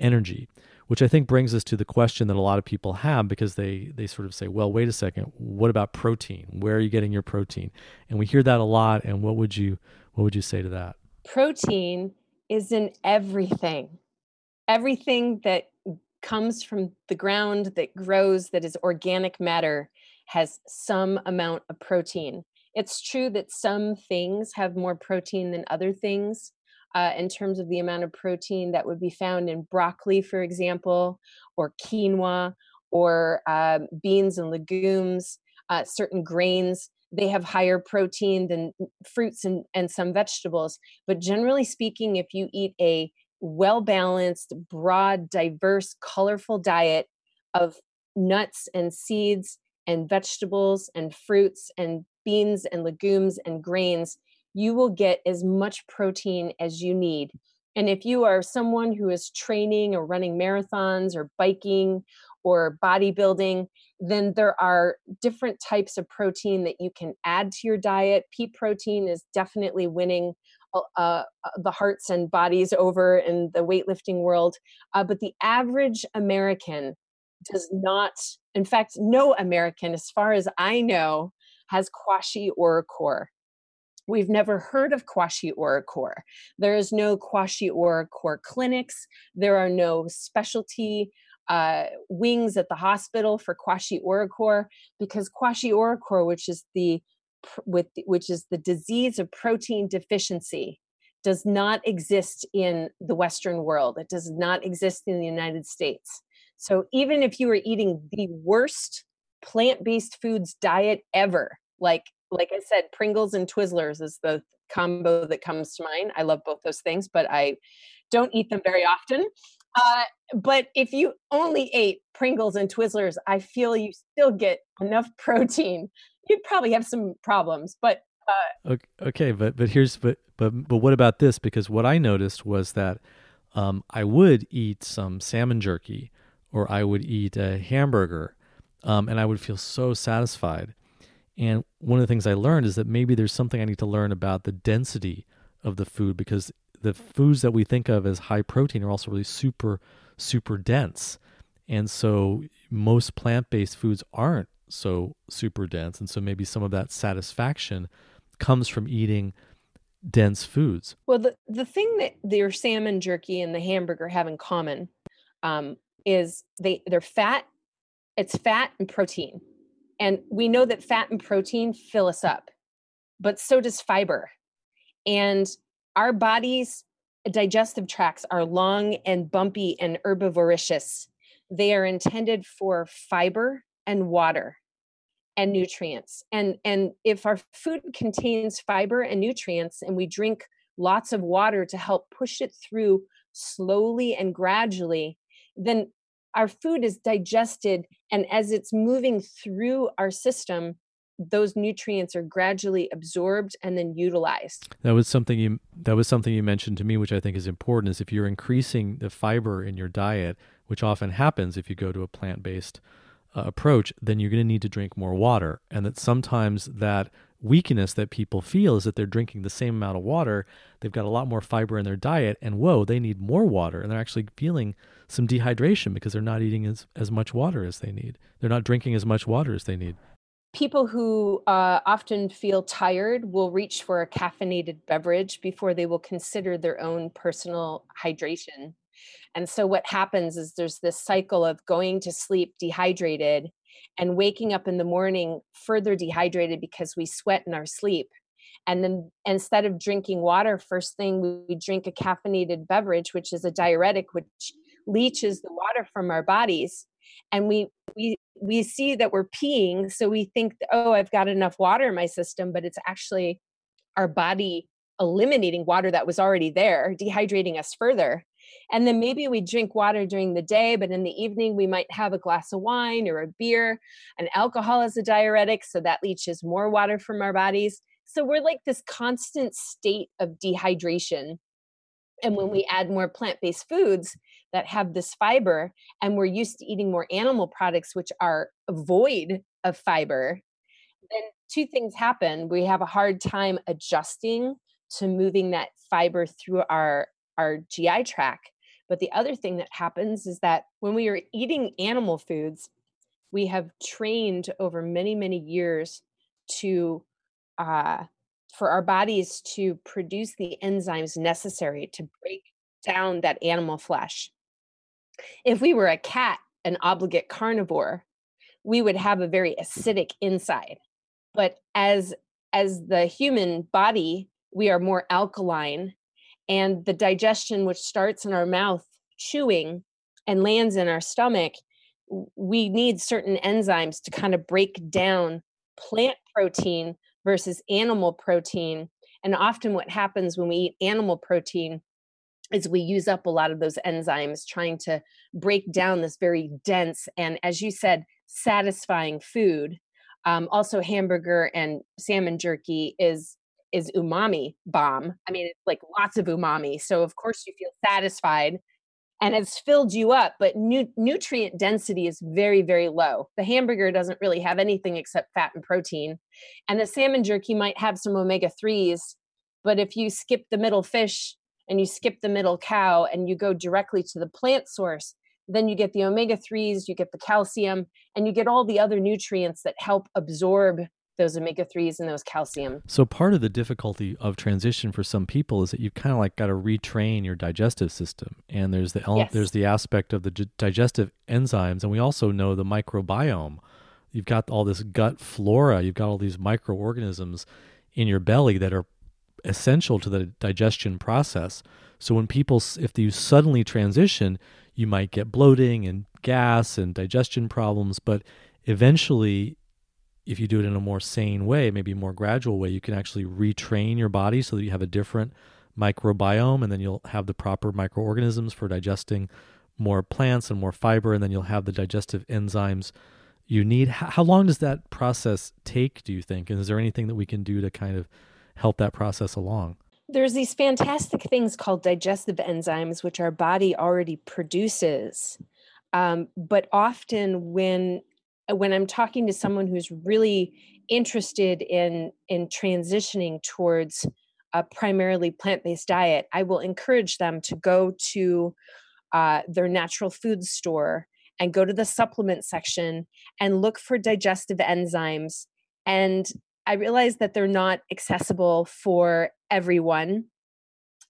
energy which I think brings us to the question that a lot of people have because they they sort of say, "Well, wait a second, what about protein? Where are you getting your protein?" And we hear that a lot. And what would you what would you say to that? Protein is in everything. Everything that comes from the ground that grows that is organic matter has some amount of protein. It's true that some things have more protein than other things. Uh, in terms of the amount of protein that would be found in broccoli, for example, or quinoa, or um, beans and legumes, uh, certain grains, they have higher protein than fruits and, and some vegetables. But generally speaking, if you eat a well balanced, broad, diverse, colorful diet of nuts and seeds and vegetables and fruits and beans and legumes and grains, you will get as much protein as you need. And if you are someone who is training or running marathons or biking or bodybuilding, then there are different types of protein that you can add to your diet. Pea protein is definitely winning uh, uh, the hearts and bodies over in the weightlifting world. Uh, but the average American does not, in fact, no American, as far as I know, has kwashiorkor. We've never heard of kwashiorkor. There is no kwashiorkor clinics. There are no specialty uh, wings at the hospital for kwashiorkor because kwashiorkor, which is the with which is the disease of protein deficiency, does not exist in the Western world. It does not exist in the United States. So even if you are eating the worst plant-based foods diet ever, like like I said, Pringles and Twizzlers is the combo that comes to mind. I love both those things, but I don't eat them very often. Uh, but if you only ate Pringles and Twizzlers, I feel you still get enough protein. You'd probably have some problems, but uh, okay, but but here's but but but what about this? Because what I noticed was that um, I would eat some salmon jerky, or I would eat a hamburger, um, and I would feel so satisfied. And one of the things I learned is that maybe there's something I need to learn about the density of the food because the foods that we think of as high protein are also really super, super dense. And so most plant based foods aren't so super dense. And so maybe some of that satisfaction comes from eating dense foods. Well, the, the thing that their salmon jerky and the hamburger have in common um, is they they're fat. It's fat and protein, and we know that fat and protein fill us up, but so does fiber. And our bodies' digestive tracts are long and bumpy and herbivorous. They are intended for fiber and water and nutrients. And, and if our food contains fiber and nutrients and we drink lots of water to help push it through slowly and gradually, then our food is digested. And as it's moving through our system, those nutrients are gradually absorbed and then utilized. That was something you that was something you mentioned to me which I think is important is if you're increasing the fiber in your diet, which often happens if you go to a plant-based uh, approach, then you're going to need to drink more water and that sometimes that weakness that people feel is that they're drinking the same amount of water, they've got a lot more fiber in their diet and whoa, they need more water and they're actually feeling some dehydration because they're not eating as, as much water as they need. They're not drinking as much water as they need people who uh, often feel tired will reach for a caffeinated beverage before they will consider their own personal hydration. And so, what happens is there's this cycle of going to sleep dehydrated and waking up in the morning further dehydrated because we sweat in our sleep. And then instead of drinking water, first thing we drink a caffeinated beverage, which is a diuretic, which leaches the water from our bodies and we we we see that we're peeing so we think oh i've got enough water in my system but it's actually our body eliminating water that was already there dehydrating us further and then maybe we drink water during the day but in the evening we might have a glass of wine or a beer. And alcohol is a diuretic so that leaches more water from our bodies. So we're like this constant state of dehydration. And when we mm-hmm. add more plant-based foods that have this fiber and we're used to eating more animal products which are void of fiber then two things happen. We have a hard time adjusting to moving that fiber through our our gi tract But the other thing that happens is that when we are eating animal foods, we have trained over many, many years to uh, for our bodies to produce the enzymes necessary to break down that animal flesh. If we were a cat, an obligate carnivore, we would have a very acidic inside. But as as the human body, we are more alkaline and the digestion which starts in our mouth chewing and lands in our stomach we need certain enzymes to kind of break down plant protein versus animal protein. And often, what happens when we eat animal protein is we use up a lot of those enzymes trying to break down this very dense and, as you said, satisfying food. Um, also, hamburger and salmon jerky is is umami bomb. I mean, it's like lots of umami. So of course you feel satisfied and it's filled you up, but nu- nutrient density is very, very low. The hamburger doesn't really have anything except fat and protein. And the salmon jerky might have some omega 3s, but if you skip the middle fish and you skip the middle cow and you go directly to the plant source, then you get the omega 3s, you get the calcium, and you get all the other nutrients that help absorb those omega 3s and those calcium. So, part of the difficulty of transition for some people is that you've kind of like got to retrain your digestive system. And there's the, yes. there's the aspect of the d- digestive enzymes. And we also know the microbiome. You've got all this gut flora, you've got all these microorganisms in your belly that are essential to the digestion process. So, when people, if you suddenly transition, you might get bloating and gas and digestion problems. But eventually, if you do it in a more sane way, maybe more gradual way, you can actually retrain your body so that you have a different microbiome and then you'll have the proper microorganisms for digesting more plants and more fiber and then you'll have the digestive enzymes you need. How long does that process take do you think? And is there anything that we can do to kind of help that process along? There's these fantastic things called digestive enzymes which our body already produces um, but often when when I'm talking to someone who's really interested in in transitioning towards a primarily plant-based diet, I will encourage them to go to uh, their natural food store and go to the supplement section and look for digestive enzymes. And I realize that they're not accessible for everyone,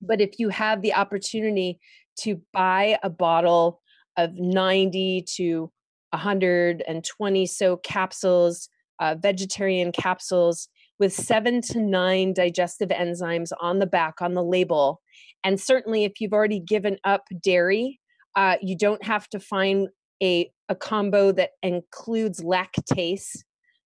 but if you have the opportunity to buy a bottle of 90 to 120 so capsules, uh, vegetarian capsules with seven to nine digestive enzymes on the back on the label. And certainly, if you've already given up dairy, uh, you don't have to find a, a combo that includes lactase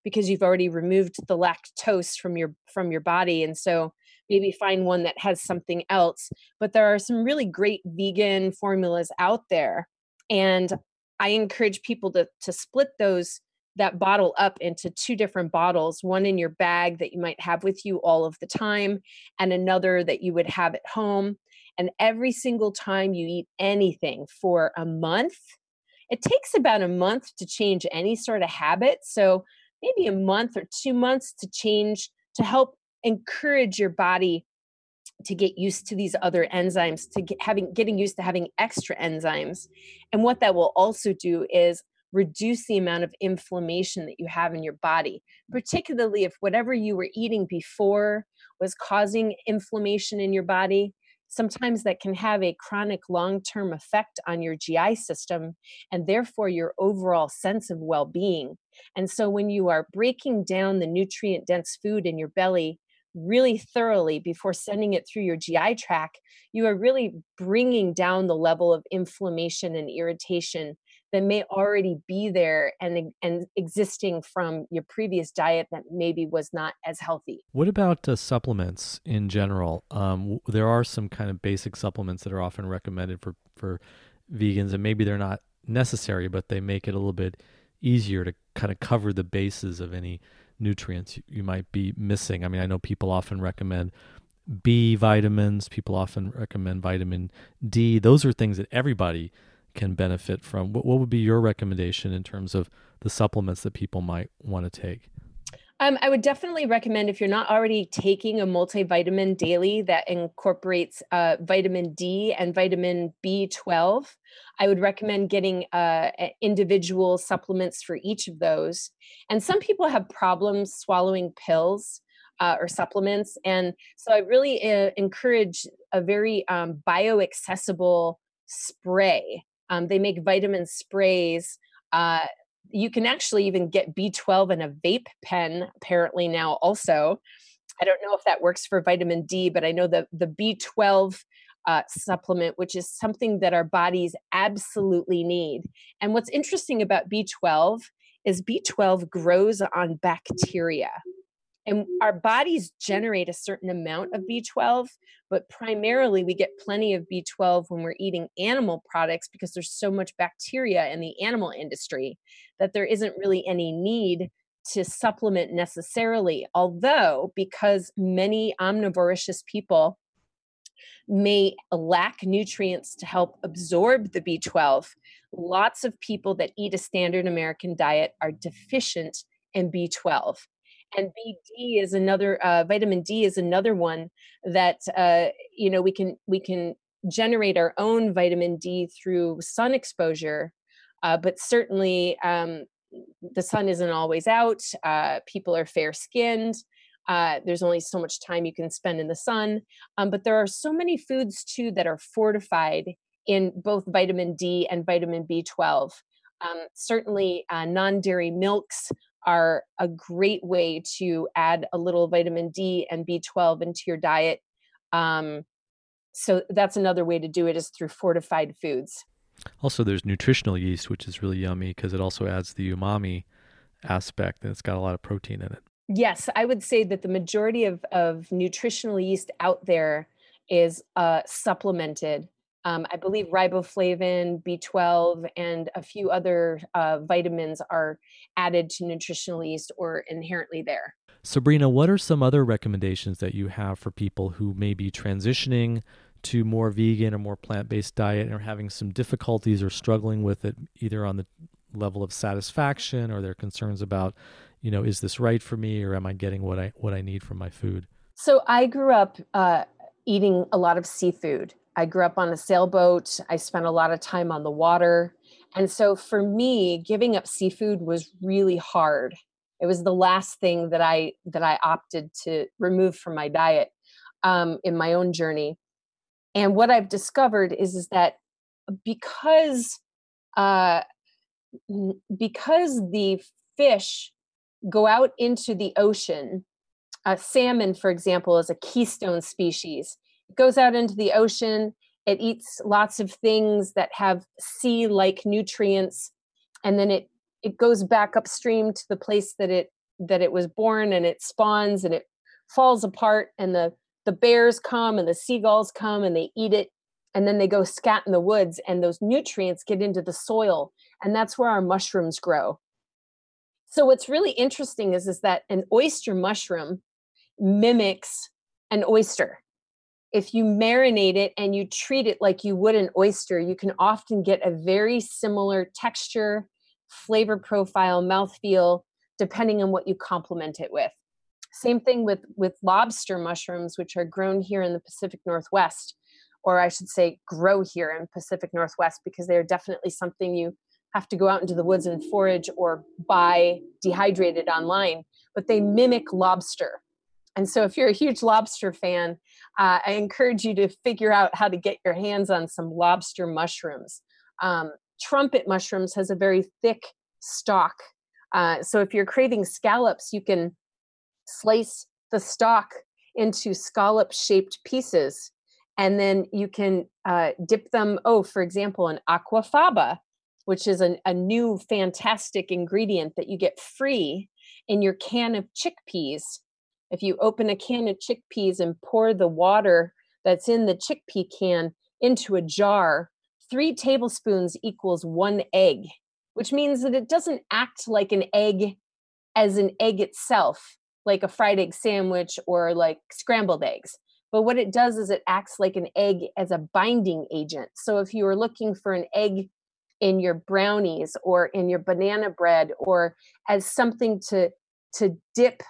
because you've already removed the lactose from your from your body. And so maybe find one that has something else. But there are some really great vegan formulas out there. And I encourage people to to split those that bottle up into two different bottles one in your bag that you might have with you all of the time and another that you would have at home. And every single time you eat anything for a month it takes about a month to change any sort of habit. So maybe a month or 2 months to change to help encourage your body to get used to these other enzymes to get, having getting used to having extra enzymes. And what that will also do is reduce the amount of inflammation that you have in your body particularly if whatever you were eating before was causing inflammation in your body. Sometimes that can have a chronic long-term effect on your GI system and therefore your overall sense of well-being. And so when you are breaking down the nutrient dense food in your belly really thoroughly before sending it through your GI tract, you are really bringing down the level of inflammation and irritation that may already be there and and existing from your previous diet that maybe was not as healthy. What about uh, supplements in general? Um, there are some kind of basic supplements that are often recommended for for vegans, and maybe they're not necessary, but they make it a little bit easier to kind of cover the bases of any nutrients you might be missing. I mean, I know people often recommend B vitamins, people often recommend vitamin D. Those are things that everybody can benefit from. What, what would be your recommendation in terms of the supplements that people might want to take? Um, I would definitely recommend if you're not already taking a multivitamin daily that incorporates uh, vitamin D and vitamin B12. I would recommend getting uh, individual supplements for each of those. And some people have problems swallowing pills. Uh, or supplements. And so I really uh, encourage a very um, bioaccessible spray. Um, they make vitamin sprays uh, you can actually even get B12 in a vape pen apparently now also. I don't know if that works for vitamin D, but I know the the B12 uh, supplement, which is something that our bodies absolutely need. And what's interesting about B12 is B12 grows on bacteria. And our bodies generate a certain amount of B12, but primarily we get plenty of B12 when we're eating animal products because there's so much bacteria in the animal industry that there isn't really any need to supplement necessarily. Although, because many omnivorous people may lack nutrients to help absorb the B12, lots of people that eat a standard American diet are deficient in B12 and BD is another uh, vitamin D is another one that uh, you know we can we can generate our own vitamin D through sun exposure, uh, but certainly um, the sun isn't always out. Uh, people are fair skinned. Uh, there's only so much time you can spend in the sun, um, but there are so many foods too that are fortified in both vitamin D and vitamin B12. Um, certainly, uh, non dairy milks are a great way to add a little vitamin D and B12 into your diet. Um, so that's another way to do it is through fortified foods. Also, there's nutritional yeast, which is really yummy because it also adds the umami aspect and it's got a lot of protein in it. Yes, I would say that the majority of, of nutritional yeast out there is uh, supplemented um, I believe riboflavin, B12, and a few other uh, vitamins are added to nutritional yeast or inherently there. Sabrina, what are some other recommendations that you have for people who may be transitioning to more vegan or more plant based diet and are having some difficulties or struggling with it, either on the level of satisfaction or their concerns about, you know, is this right for me or am I getting what I what I need from my food? So I grew up uh, eating a lot of seafood. I grew up on a sailboat. I spent a lot of time on the water. And so for me, giving up seafood was really hard. It was the last thing that I that I opted to remove from my diet um, in my own journey. And what I've discovered is is that because uh, because the fish go out into the ocean, uh, salmon, for example, is a keystone species goes out into the ocean. It eats lots of things that have sea like nutrients. And then it, it goes back upstream to the place that it that it was born and it spawns and it falls apart and the the bears come and the seagulls come and they eat it and then they go scat in the woods and those nutrients get into the soil and that's where our mushrooms grow so what's really interesting is is that an oyster mushroom mimics an oyster if you marinate it and you treat it like you would an oyster, you can often get a very similar texture, flavor profile, mouthfeel, depending on what you complement it with. Same thing with, with lobster mushrooms, which are grown here in the Pacific Northwest, or I should say, grow here in Pacific Northwest, because they're definitely something you have to go out into the woods and forage or buy dehydrated online. But they mimic lobster. And so, if you're a huge lobster fan, uh, I encourage you to figure out how to get your hands on some lobster mushrooms. Um, trumpet mushrooms has a very thick stalk. Uh, so, if you're craving scallops, you can slice the stalk into scallop shaped pieces and then you can uh, dip them oh for example in aquafaba which is an, a new fantastic ingredient that you get free in your can of chickpeas if you open a can of chickpeas and pour the water that's in the chickpea can into a jar, three tablespoons equals one egg, which means that it doesn't act like an egg as an egg itself, like a fried egg sandwich or like scrambled eggs. But what it does is it acts like an egg as a binding agent. So if you are looking for an egg in your brownies or in your banana bread or as something to to dip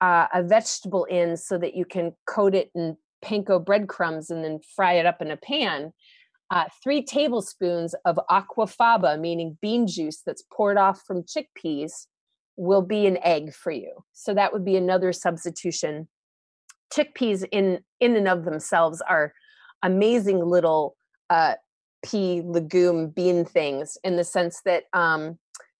uh, a vegetable in so that you can coat it in panko breadcrumbs and then fry it up in a pan. Uh, three tablespoons of aquafaba, meaning bean juice that's poured off from chickpeas, will be an egg for you. So that would be another substitution. Chickpeas in in and of themselves are amazing little uh, pea legume bean things in the sense that um,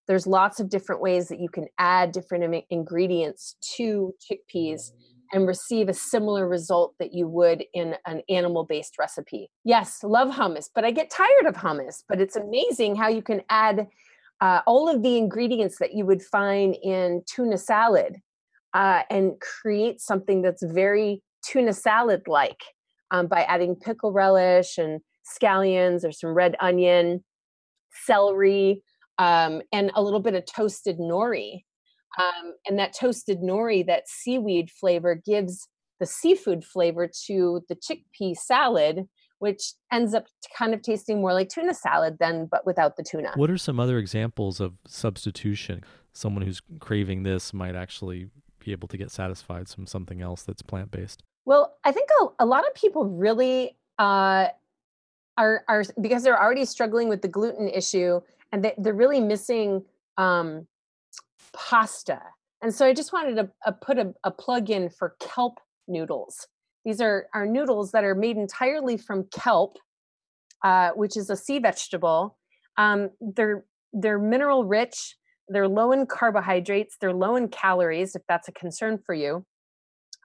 there's lots of different ways that you can add different ingredients to chickpeas and receive a similar result that you would in an animal based recipe. Yes, love hummus, but I get tired of hummus. But it's amazing how you can add uh, all of the ingredients that you would find in tuna salad uh, and create something that's very tuna salad like um, by adding pickle relish and scallions or some red onion, celery, um, and a little bit of toasted nori. Um, and that toasted nori, that seaweed flavor, gives the seafood flavor to the chickpea salad, which ends up kind of tasting more like tuna salad than, but without the tuna. What are some other examples of substitution? Someone who's craving this might actually be able to get satisfied from something else that's plant based. Well, I think a, a, lot of people really uh, are are because they're already struggling with the gluten issue and they, they're really missing um, pasta. And so I just wanted to uh, put a, a plug in for kelp noodles. These are, are noodles that are made entirely from kelp, uh, which is a sea vegetable. Um, they're they're mineral rich. They're low in carbohydrates. They're low in calories, if that's a concern for you.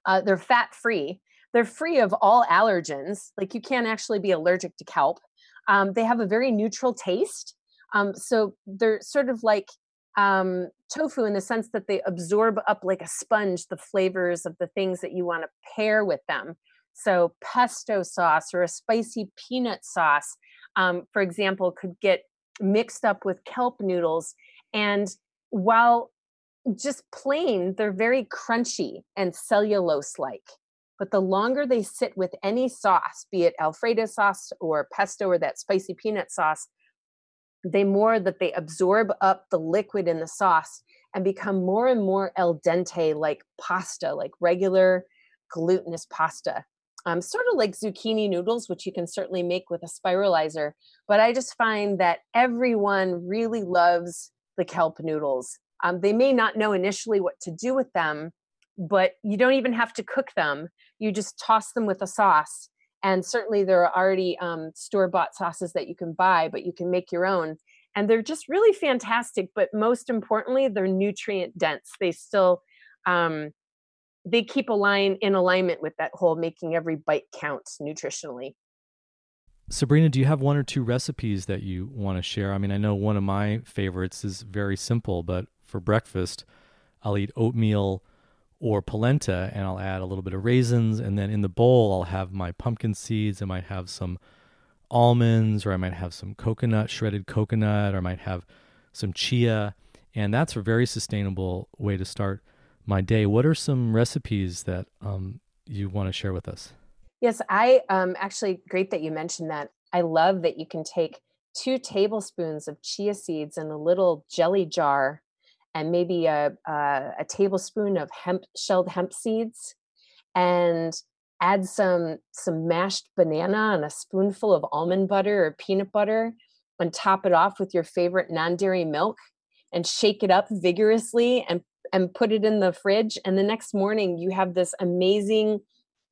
Uh, they're fat free. They're free of all allergens. Like you can't actually be allergic to kelp. Um, they have a very neutral taste. Um, so they're sort of like um, tofu in the sense that they absorb up like a sponge the flavors of the things that you want to pair with them. So pesto sauce or a spicy peanut sauce, um, for example, could get mixed up with kelp noodles. And while just plain, they're very crunchy and cellulose like. But the longer they sit with any sauce, be it Alfredo sauce or pesto or that spicy peanut sauce, the more that they absorb up the liquid in the sauce and become more and more al dente like pasta, like regular glutinous pasta. Um, sort of like zucchini noodles, which you can certainly make with a spiralizer. But I just find that everyone really loves the kelp noodles. Um, they may not know initially what to do with them, but you don't even have to cook them. You just toss them with a sauce and certainly there are already um, store bought sauces that you can buy but you can make your own and they're just really fantastic but most importantly they're nutrient dense. They still um, they keep a line in alignment with that whole making every bite count nutritionally. Sabrina do you have one or two recipes that you want to share? I mean i know one of my favorites is very simple but for breakfast i'll eat oatmeal or polenta and I'll add a little bit of raisins and then in the bowl I'll have my pumpkin seeds, I might have some almonds or I might have some coconut, shredded coconut or I might have some chia and that's a very sustainable way to start my day. What are some recipes that um, you want to share with us? Yes, I um, actually great that you mentioned that. I love that you can take two tablespoons of chia seeds in a little jelly jar and maybe a, a, a tablespoon of hemp shelled hemp seeds and add some some mashed banana and a spoonful of almond butter or peanut butter and top it off with your favorite non-dairy milk and shake it up vigorously and and put it in the fridge and the next morning you have this amazing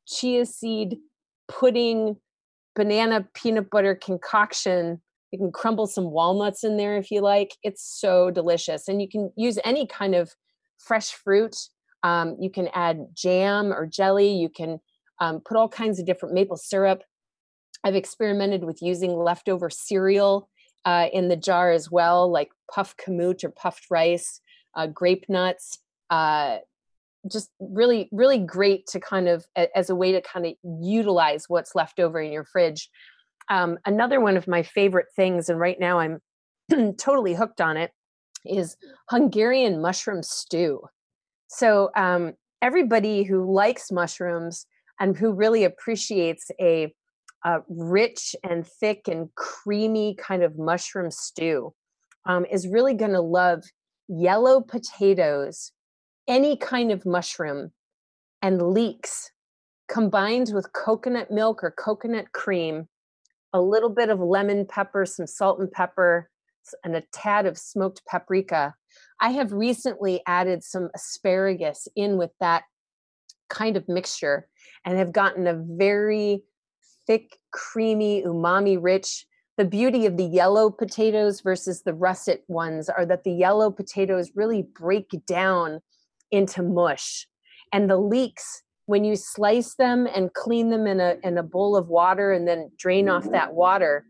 chia seed pudding banana peanut butter concoction you can crumble some walnuts in there if you like. It's so delicious. And you can use any kind of fresh fruit. Um, you can add jam or jelly. You can um, put all kinds of different maple syrup. I've experimented with using leftover cereal uh, in the jar as well, like puff kamut or puffed rice, uh, grape nuts. Uh, just really, really great to kind of as a way to kind of utilize what's left over in your fridge um, another one of my favorite things, and right now I'm totally hooked on it, is Hungarian mushroom stew. So, um, everybody who likes mushrooms and who really appreciates a, a, rich and thick and creamy kind of mushroom stew um, is really going to love yellow potatoes any kind of mushroom and leeks combined with coconut milk or coconut cream, a little bit of lemon pepper, some salt and pepper, and a tad of smoked paprika. I have recently added some asparagus in with that kind of mixture and have gotten a very thick, creamy, umami rich. The beauty of the yellow potatoes versus the russet ones are that the yellow potatoes really break down into mush. And the leeks, when you slice them and clean them in a, in a bowl of water and then drain off that water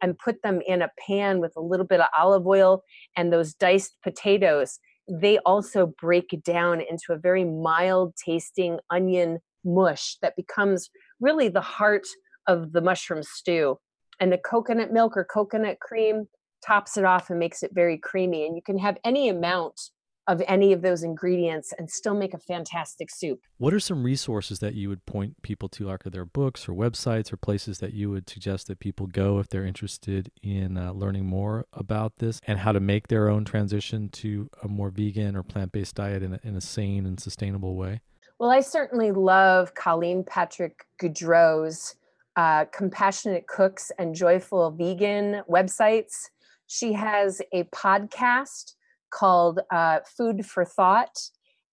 and put them in a pan with a little bit of olive oil and those diced potatoes, they also break down into a very mild tasting onion mush that becomes really the heart of the mushroom stew. And the coconut milk or coconut cream tops it off and makes it very creamy. And you can have any amount of any of those ingredients and still make a fantastic soup. What are some resources that you would point people to, like are there books or websites or places that you would suggest that people go if they're interested in uh, learning more about this and how to make their own transition to a more vegan or plant based diet in a, in a sane and sustainable way? Well, I certainly love Colleen Patrick Goudreau's uh, Compassionate Cooks and Joyful Vegan websites. She has a podcast called uh, Food for Thought,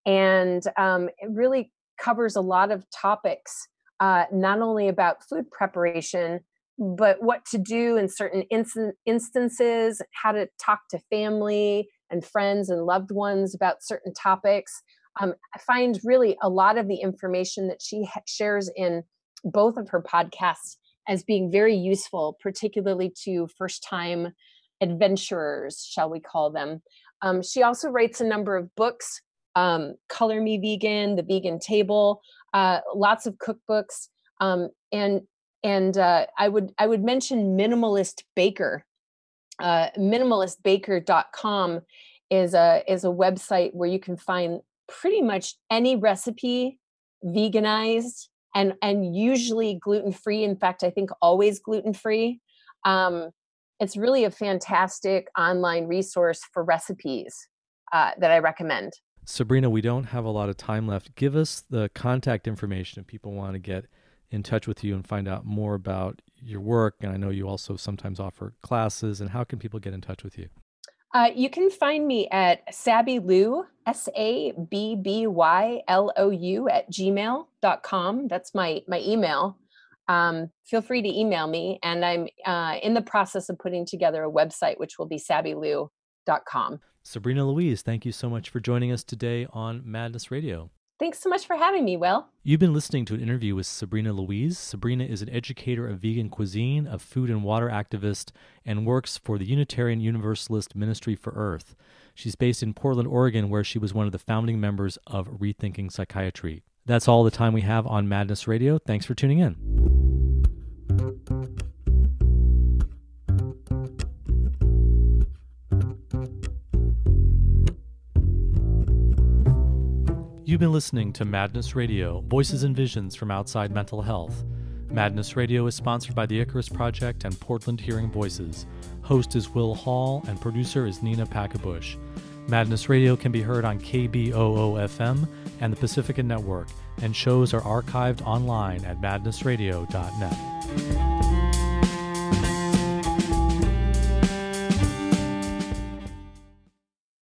and um, it really covers a lot of topics, uh, not only about food preparation, but what to do in certain instances, how to talk to family and friends and loved ones about certain topics um, I find really a lot of the information that she ha- shares in both of her podcasts as being very useful, particularly to first time adventurers, shall we call them. Um, she also writes a number of books um, Color Me Vegan, The Vegan Table, uh, lots of cookbooks. Um, and and uh, I would I would mention Minimalist Baker. Uh, minimalistbaker.com is a is a website where you can find pretty much any recipe veganized and and usually gluten free in fact i think always gluten free um, it's really a fantastic online resource for recipes uh, that i recommend sabrina we don't have a lot of time left give us the contact information if people want to get in touch with you and find out more about your work and i know you also sometimes offer classes and how can people get in touch with you uh, you can find me at Sabby Lou, S A B B Y L O U, at gmail.com. That's my, my email. Um, feel free to email me. And I'm uh, in the process of putting together a website, which will be sabbylou.com. Sabrina Louise, thank you so much for joining us today on Madness Radio. Thanks so much for having me, Will. You've been listening to an interview with Sabrina Louise. Sabrina is an educator of vegan cuisine, a food and water activist, and works for the Unitarian Universalist Ministry for Earth. She's based in Portland, Oregon, where she was one of the founding members of Rethinking Psychiatry. That's all the time we have on Madness Radio. Thanks for tuning in. You've been listening to Madness Radio Voices and Visions from Outside Mental Health. Madness Radio is sponsored by the Icarus Project and Portland Hearing Voices. Host is Will Hall, and producer is Nina Packebush. Madness Radio can be heard on KBOO FM and the Pacifica Network, and shows are archived online at madnessradio.net.